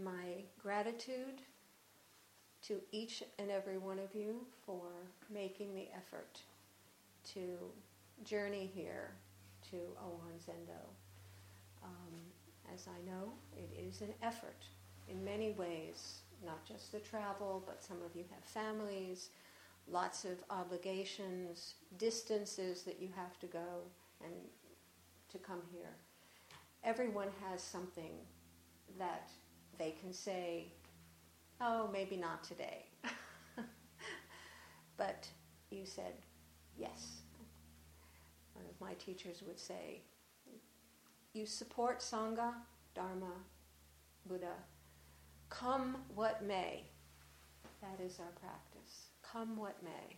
my gratitude to each and every one of you for making the effort to journey here to Ohan Zendo. Um, as I know, it is an effort in many ways, not just the travel, but some of you have families, lots of obligations, distances that you have to go and to come here. Everyone has something that they can say, oh, maybe not today. but you said, yes. One of my teachers would say, you support Sangha, Dharma, Buddha, come what may. That is our practice. Come what may.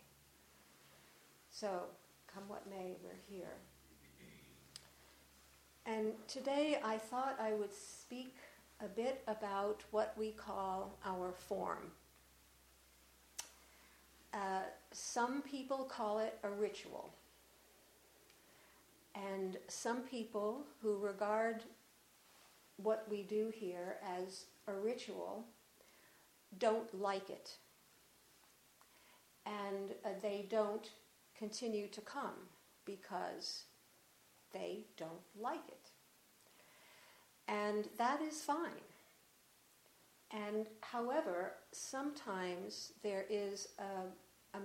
So, come what may, we're here. And today I thought I would speak a bit about what we call our form. Uh, some people call it a ritual. And some people who regard what we do here as a ritual don't like it. And uh, they don't continue to come because they don't like it. And that is fine. And however, sometimes there is a, a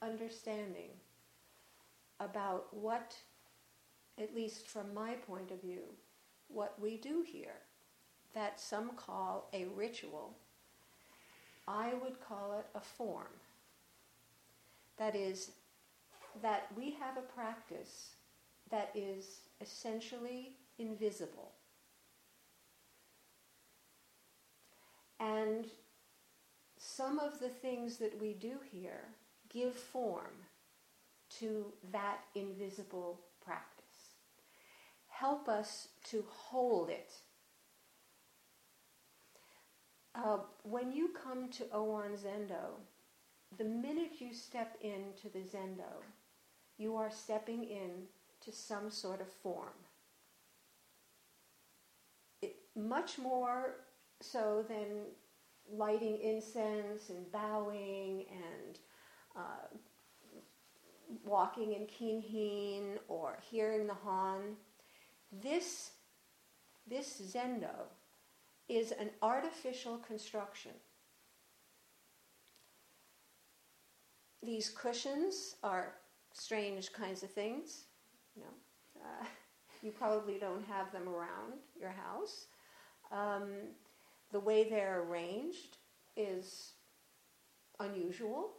misunderstanding about what, at least from my point of view, what we do here, that some call a ritual. I would call it a form. That is, that we have a practice that is essentially invisible. And some of the things that we do here give form to that invisible practice. Help us to hold it. Uh, when you come to Ohan Zendo, the minute you step into the Zendo, you are stepping in to some sort of form much more so than lighting incense and bowing and uh, walking in kinhin or hearing the han. This, this zendo is an artificial construction. These cushions are strange kinds of things. You know, uh, you probably don't have them around your house. Um, the way they're arranged is unusual.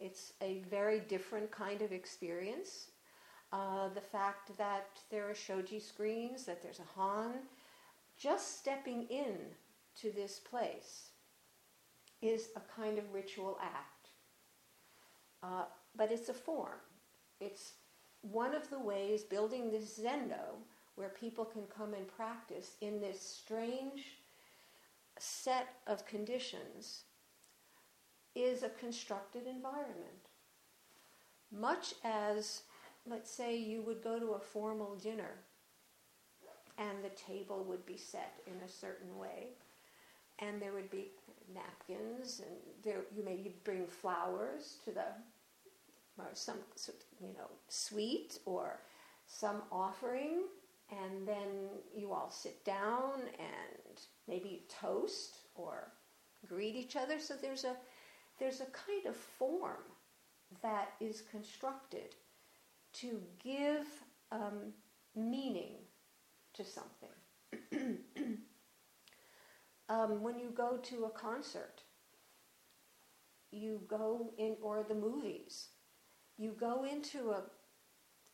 It's a very different kind of experience. Uh, the fact that there are shoji screens, that there's a han, just stepping in to this place is a kind of ritual act. Uh, but it's a form. It's one of the ways building this zendo where people can come and practice in this strange set of conditions is a constructed environment. Much as, let's say, you would go to a formal dinner and the table would be set in a certain way, and there would be napkins, and there you maybe bring flowers to the or some you know sweet or some offering and then you all sit down and maybe toast or greet each other. So there's a there's a kind of form that is constructed to give um, meaning to something. um, when you go to a concert, you go in, or the movies, you go into a,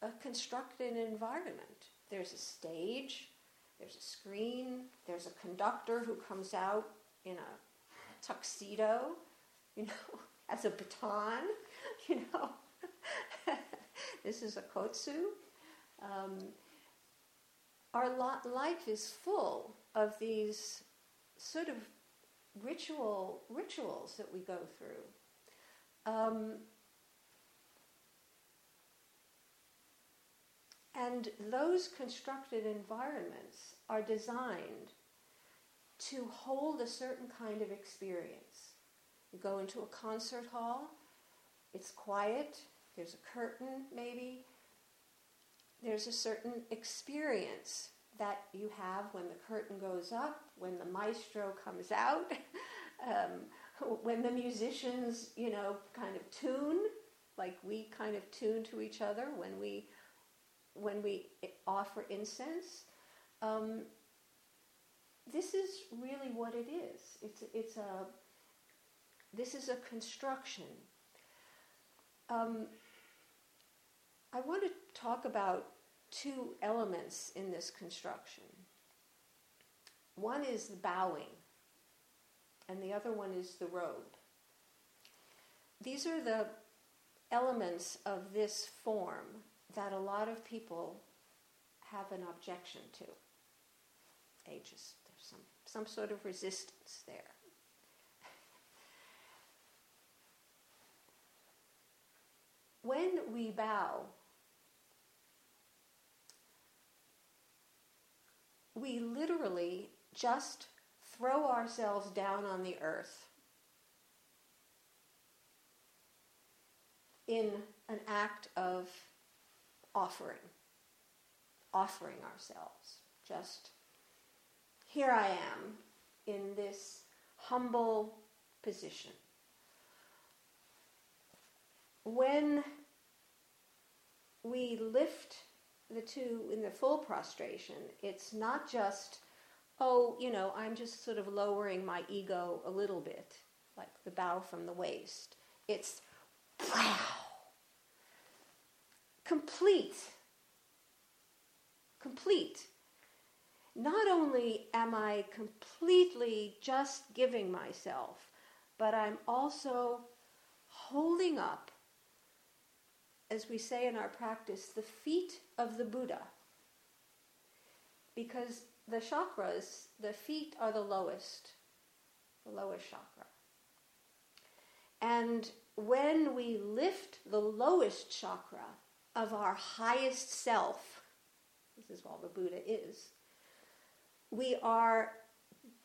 a constructed environment there's a stage, there's a screen, there's a conductor who comes out in a tuxedo, you know, as a baton, you know. this is a kotsu. Um, our life is full of these sort of ritual rituals that we go through. Um, And those constructed environments are designed to hold a certain kind of experience. You go into a concert hall, it's quiet, there's a curtain maybe, there's a certain experience that you have when the curtain goes up, when the maestro comes out, um, when the musicians, you know, kind of tune, like we kind of tune to each other when we when we offer incense. Um, this is really what it is. It's it's a this is a construction. Um, I want to talk about two elements in this construction. One is the bowing, and the other one is the robe. These are the elements of this form that a lot of people have an objection to. Just, there's some, some sort of resistance there. when we bow, we literally just throw ourselves down on the earth in an act of offering, offering ourselves. Just here I am in this humble position. When we lift the two in the full prostration, it's not just, oh, you know, I'm just sort of lowering my ego a little bit, like the bow from the waist. It's wow, complete. Complete. Not only am I completely just giving myself, but I'm also holding up as we say in our practice, the feet of the Buddha. Because the chakras, the feet are the lowest, the lowest chakra. And when we lift the lowest chakra of our highest self, this is all the Buddha is, we are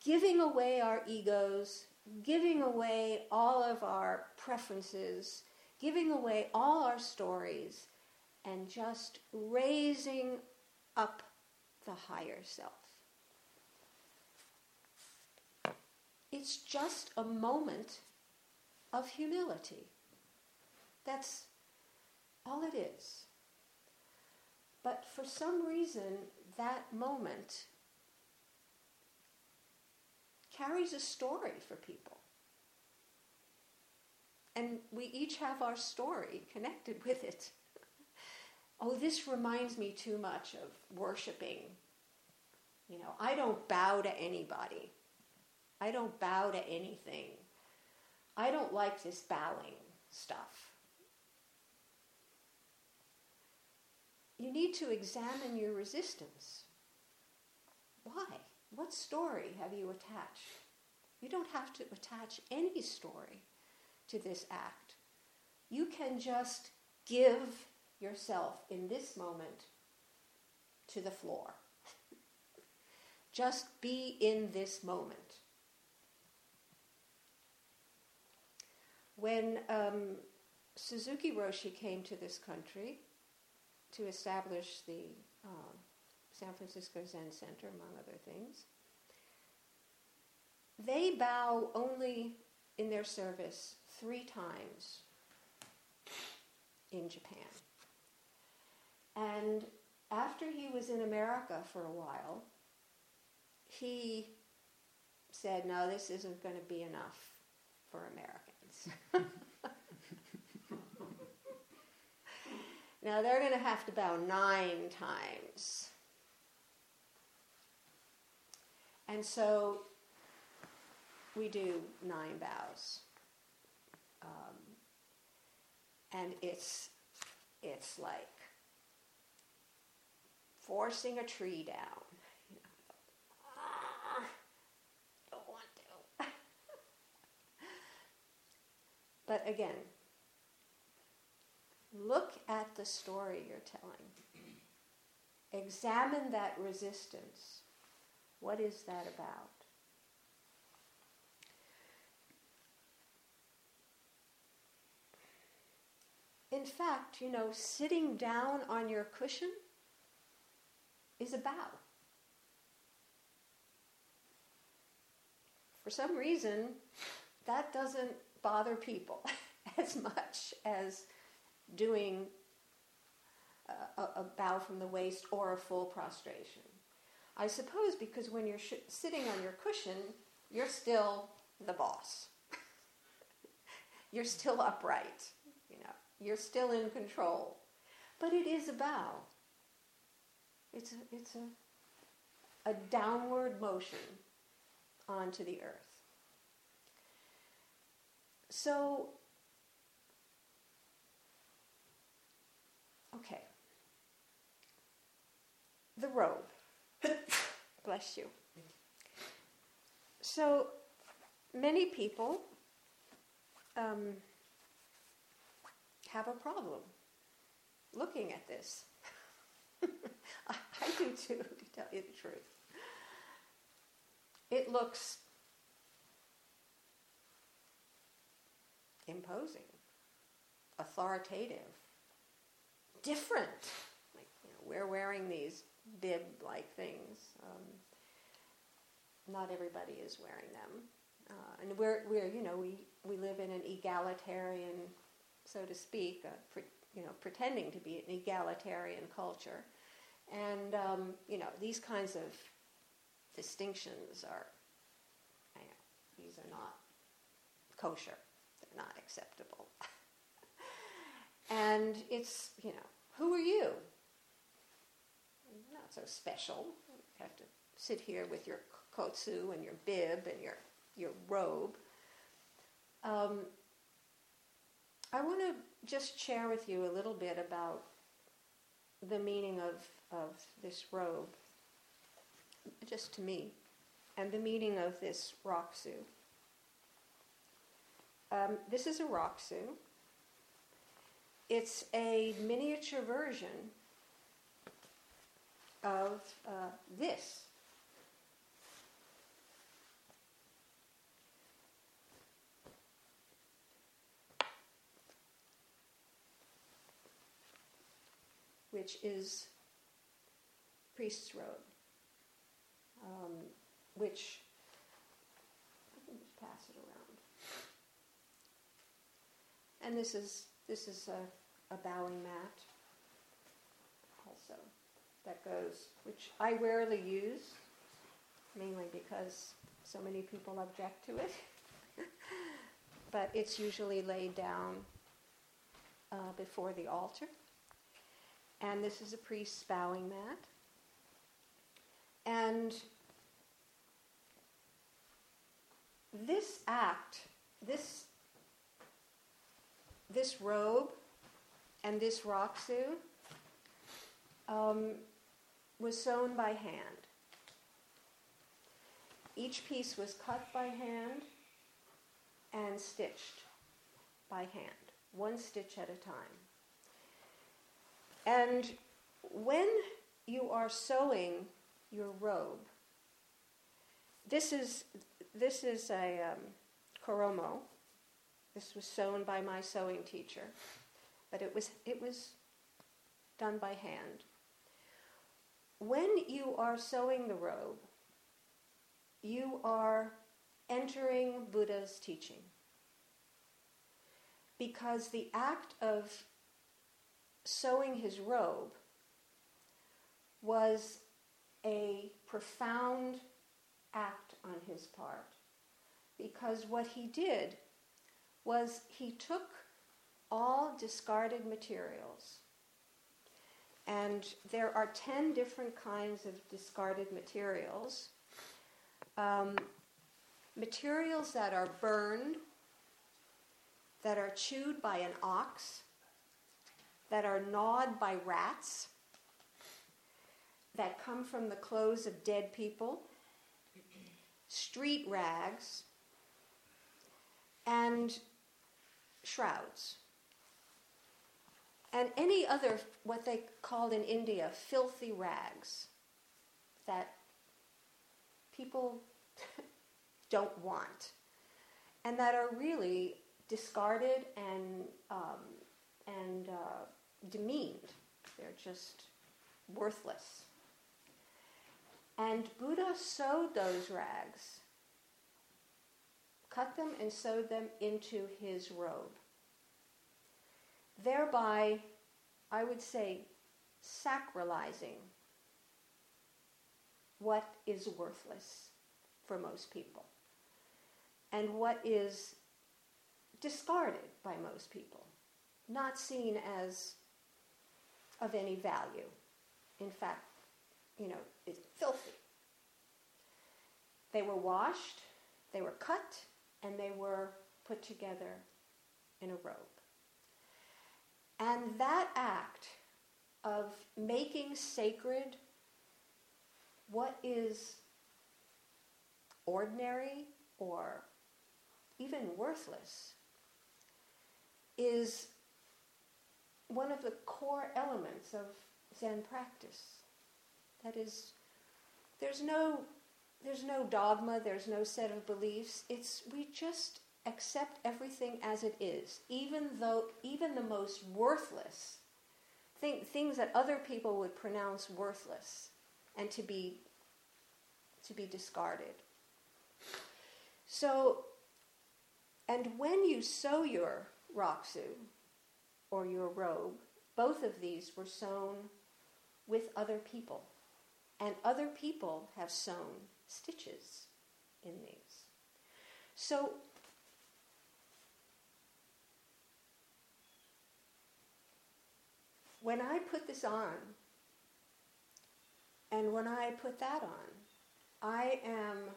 giving away our egos, giving away all of our preferences, giving away all our stories and just raising up the higher self. It's just a moment of humility. That's all it is. But for some reason, that moment carries a story for people. And we each have our story connected with it. oh, this reminds me too much of worshiping. You know, I don't bow to anybody. I don't bow to anything. I don't like this bowing stuff. You need to examine your resistance. Why? What story have you attached? You don't have to attach any story to this act. You can just give yourself in this moment to the floor. just be in this moment. When um, Suzuki Roshi came to this country to establish the um, San Francisco Zen Center, among other things, they bow only in their service three times in Japan. And after he was in America for a while, he said, No, this isn't going to be enough for Americans. now they're going to have to bow nine times. And so we do nine bows. Um, and it's it's like forcing a tree down. Ah, don't want to. but again, Look at the story you're telling. Examine that resistance. What is that about? In fact, you know, sitting down on your cushion is a bow. For some reason, that doesn't bother people as much as doing a, a, bow from the waist or a full prostration. I suppose because when you're sh- sitting on your cushion, you're still the boss. you're still upright, you know. You're still in control. But it is a bow. It's a, it's a, a downward motion onto the earth. So, okay. The robe. Bless you. So, many people um, have a problem looking at this. I, I do too, to tell you the truth. It looks imposing, authoritative, different. Like, you know, we're wearing these bib like things. Um, not everybody is wearing them. Uh, and we're, we're, you know, we, we live in an egalitarian, so to speak, uh, pre, you know, pretending to be an egalitarian culture. And, um, you know, these kinds of distinctions are, know, these are not kosher They're not acceptable. and it's, you know, who are you? Not so special. You have to sit here with your kotsu and your bib and your, your robe. Um, I want to just share with you a little bit about the meaning of, of this robe, just to me, and the meaning of this rakusu. Um, this is a rakusu. It's a miniature version of uh, this. Which is priest's robe, um, which And this is this is a, a bowing mat also that goes, which I rarely use, mainly because so many people object to it. but it's usually laid down uh, before the altar. And this is a priest's bowing mat. And this act, this this robe and this rakusu um, was sewn by hand. Each piece was cut by hand and stitched by hand, one stitch at a time. And when you are sewing your robe, this is this is a um, koromo, this was sewn by my sewing teacher, but it was, it was done by hand. When you are sewing the robe, you are entering Buddha's teaching. Because the act of sewing his robe was a profound act on his part. Because what he did was he took all discarded materials. And there are 10 different kinds of discarded materials. Um, materials that are burned, that are chewed by an ox, that are gnawed by rats, that come from the clothes of dead people, street rags, and shrouds. And any other, what they called in India, filthy rags that people don't want and that are really discarded and um, and uh, demeaned. They're just worthless. And Buddha sewed those rags, cut them and sewed them into his robe. Thereby, I would say, sacralizing what is worthless for most people and what is discarded by most people, not seen as of any value. In fact, you know, it's filthy. They were washed, they were cut, and they were put together in a robe. And that act of making sacred what is ordinary or even worthless is one of the core elements of Zen practice. That is, there's no, there's no dogma, there's no set of beliefs. It's we just accept everything as it is, even though even the most worthless thing, things that other people would pronounce worthless and to be to be discarded. So, and when you sew your rakusu or your robe, both of these were sewn with other people, and other people have sewn stitches in these. So when I put this on, and when I put that on, I am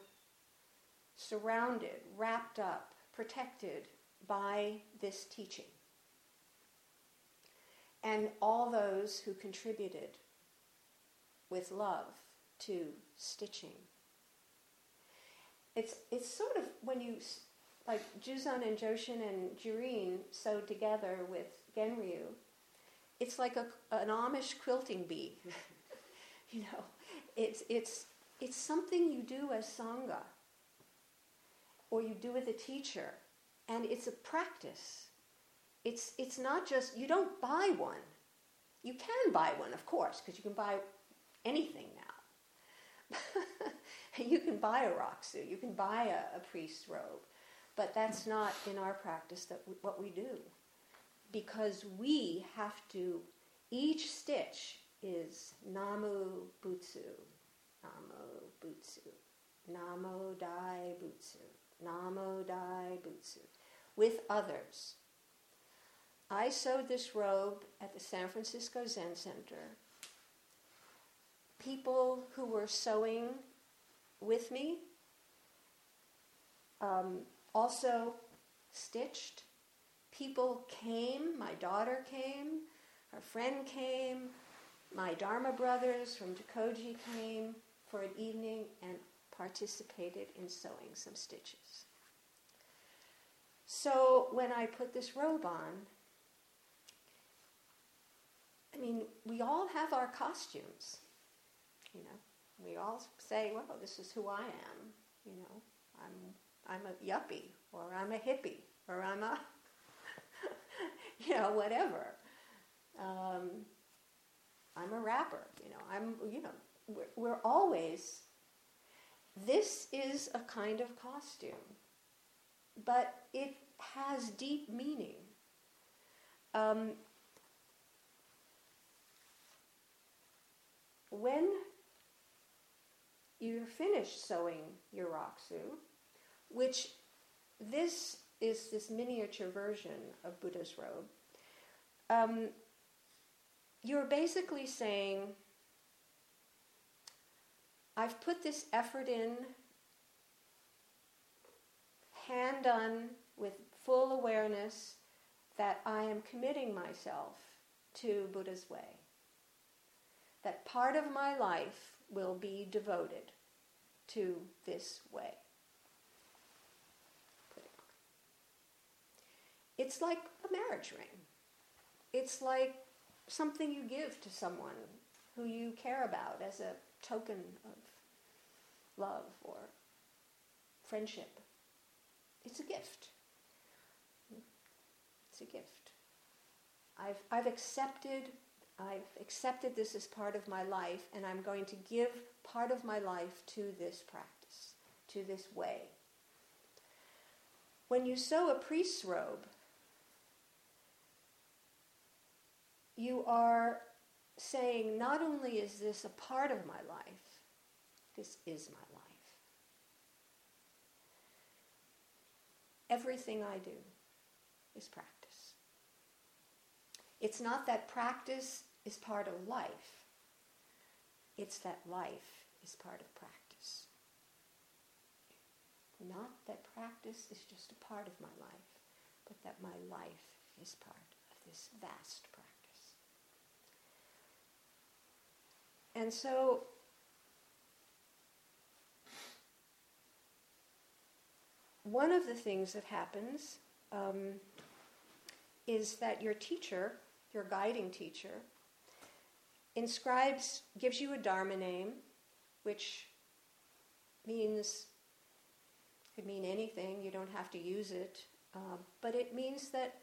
surrounded, wrapped up, protected by this teaching. And all those who contributed with love to stitching. It's, it's sort of when you, like Juzon and Joshin and Jurin sewed together with Genryu, it's like a, an Amish quilting bee. you know, it's, it's, it's something you do as Sangha or you do with a teacher, and it's a practice. It's, it's not just, you don't buy one. You can buy one, of course, because you can buy anything now. you can buy a rakusu, you can buy a, a priest's robe, but that's not in our practice that we, what we do. Because we have to, each stitch is Namu Butsu, Namu Butsu, Namo Dai Butsu, Namo Dai Butsu, with others. I sewed this robe at the San Francisco Zen Center. People who were sewing with me um, also stitched people came, my daughter came, her friend came, my Dharma brothers from Jikoji came for an evening and participated in sewing some stitches. So when I put this robe on, I mean, we all have our costumes. You know, we all say, "Well, this is who I am." You know, I'm I'm a yuppie, or I'm a hippie, or I'm a you know, whatever. Um, I'm a rapper, you know, I'm, you know, we're, we're always, this is a kind of costume, but it has deep meaning. Um, when you're finished sewing your rakusu, which this is this miniature version of Buddha's robe. Um, you're basically saying, I've put this effort in, hand done, with full awareness that I am committing myself to Buddha's way. That part of my life will be devoted to this way. It's like a marriage ring. It's like something you give to someone who you care about as a token of love or friendship. It's a gift. It's a gift. I've, I've accepted I've accepted this as part of my life, and I'm going to give part of my life to this practice, to this way. When you sew a priest's robe, you are saying, not only is this a part of my life, this is my life. Everything I do is practice. It's not that practice is part of life, it's that life is part of practice. Not that practice is just a part of my life, but that my life is part of this vast practice. And so, one of the things that happens um, is that your teacher, your guiding teacher, inscribes, gives you a Dharma name, which means, could mean anything, you don't have to use it, uh, but it means that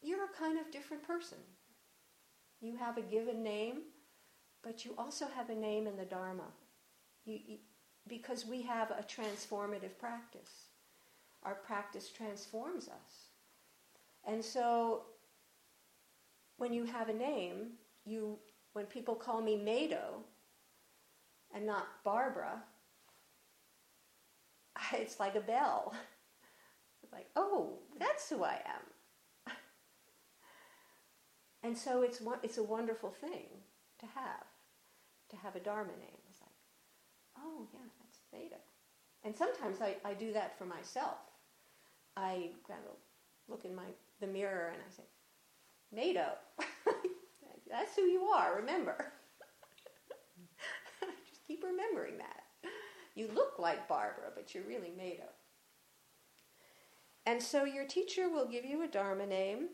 you're a kind of different person. You have a given name, but you also have a name in the Dharma. You, you, because we have a transformative practice. Our practice transforms us. And so when you have a name, you when people call me Mado and not Barbara, it's like a bell. It's like, oh, that's who I am. and so it's it's a wonderful thing to have, to have a Dharma name. It's like, oh yeah, that's Mado. And sometimes I, I do that for myself. I kind of look in my the mirror and I say, up. That's who you are, remember. Just keep remembering that. You look like Barbara, but you're really up. And so your teacher will give you a Dharma name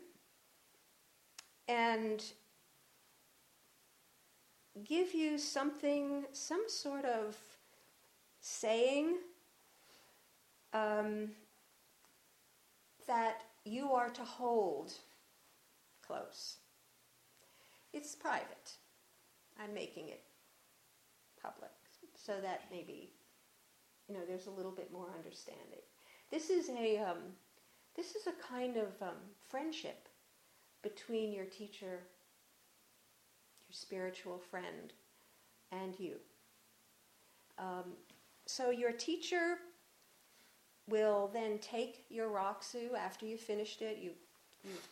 and give you something, some sort of saying um, that you are to hold close. It's private. I'm making it public so that maybe, you know, there's a little bit more understanding. This is a, um, this is a kind of um, friendship between your teacher, your spiritual friend, and you. Um, so your teacher will then take your rakusu after you finished it. You, you've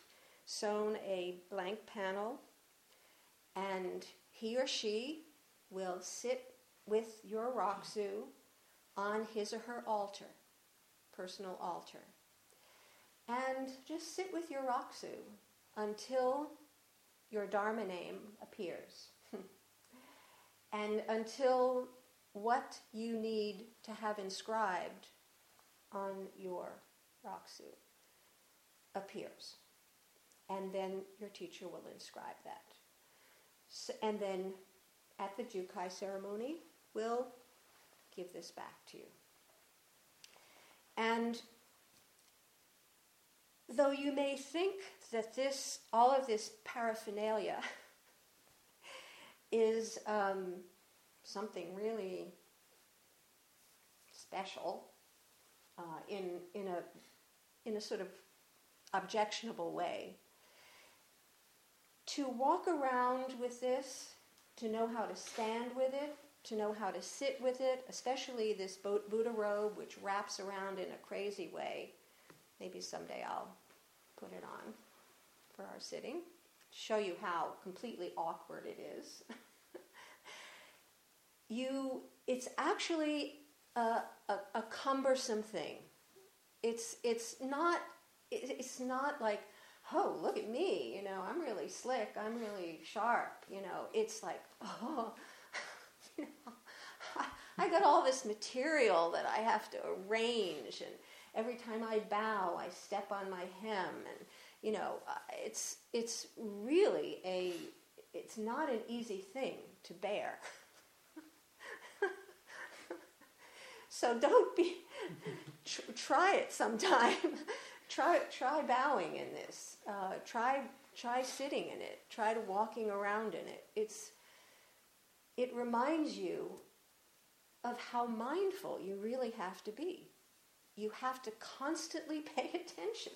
sewn a blank panel, and he or she will sit with your rakusu mm. on his or her altar, personal altar. And just sit with your rakusu until your Dharma name appears. and until what you need to have inscribed on your rakusu appears and then your teacher will inscribe that. So, and then at the Jukai ceremony, we'll give this back to you. And though you may think that this, all of this paraphernalia is um, something really special uh, in, in, a, in a sort of objectionable way, to walk around with this, to know how to stand with it, to know how to sit with it, especially this boat Buddha robe, which wraps around in a crazy way. Maybe someday I'll put it on for our sitting show you how completely awkward it is. you, it's actually a, a, a, cumbersome thing. It's, it's, not, it's not like, oh, look at me, you know, I'm really slick, I'm really sharp, you know. It's like, oh, you know, I got all this material that I have to arrange, and every time I bow, I step on my hem, and you know, uh, it's it's really a it's not an easy thing to bear. so don't be tr- try it sometime try try bowing in this. Uh, try try sitting in it. Try to walking around in it. It's it reminds you of how mindful you really have to be. You have to constantly pay attention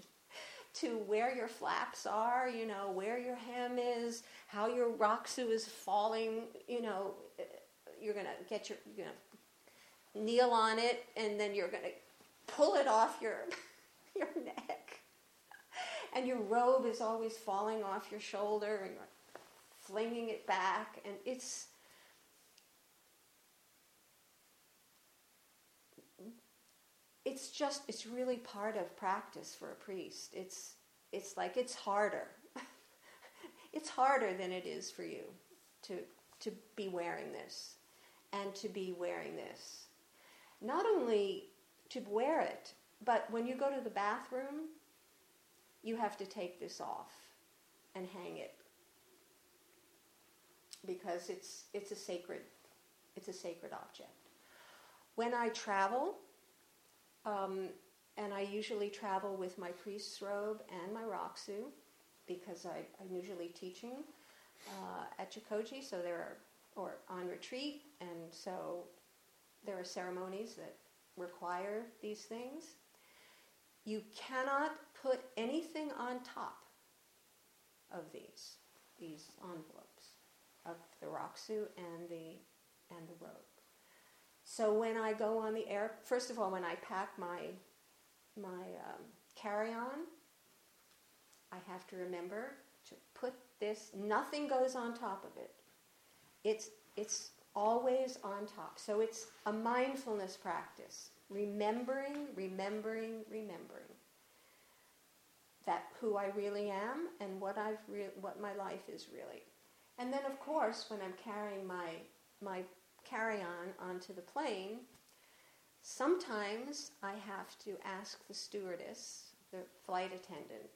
to where your flaps are, you know, where your hem is, how your rakusu is falling, you know, you're going to get your, you know, kneel on it and then you're going to pull it off your your neck. And your robe is always falling off your shoulder and you're flinging it back and it's it's just it's really part of practice for a priest. It's it's like it's harder. it's harder than it is for you to to be wearing this and to be wearing this. Not only to wear it, but when you go to the bathroom, you have to take this off and hang it because it's it's a sacred it's a sacred object. When I travel, um, and I usually travel with my priest's robe and my rakusu because I, am usually teaching uh, at Jikoji, so there are, or on retreat, and so there are ceremonies that require these things. You cannot put anything on top of these, these envelopes of the rakusu and the, and the robe. So when I go on the air, first of all, when I pack my my um, carry-on, I have to remember to put this. Nothing goes on top of it. It's it's always on top. So it's a mindfulness practice, remembering, remembering, remembering that who I really am and what I've re- what my life is really. And then, of course, when I'm carrying my my carry on onto the plane, sometimes I have to ask the stewardess, the flight attendant,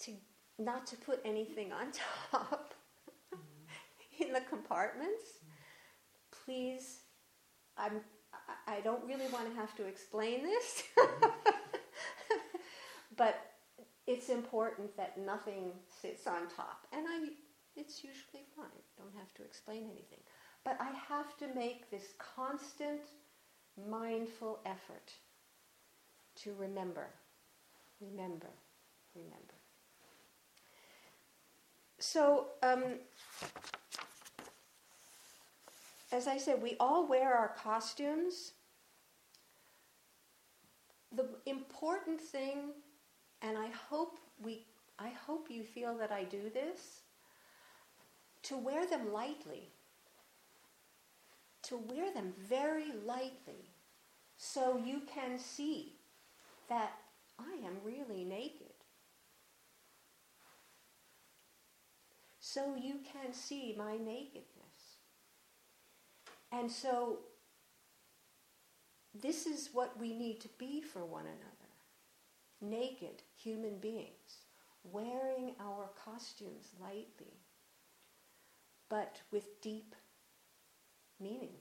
to not to put anything on top mm-hmm. in the compartments. Mm-hmm. Please, I'm I don't really want to have to explain this, but it's important that nothing sits on top, and I it's usually fine. Don't have to explain anything. But I have to make this constant mindful effort to remember, remember, remember. So, um, as I said, we all wear our costumes. The important thing, and I hope we, I hope you feel that I do this, to wear them lightly to wear them very lightly so you can see that I am really naked. So you can see my nakedness. And so this is what we need to be for one another naked human beings, wearing our costumes lightly, but with deep meaning.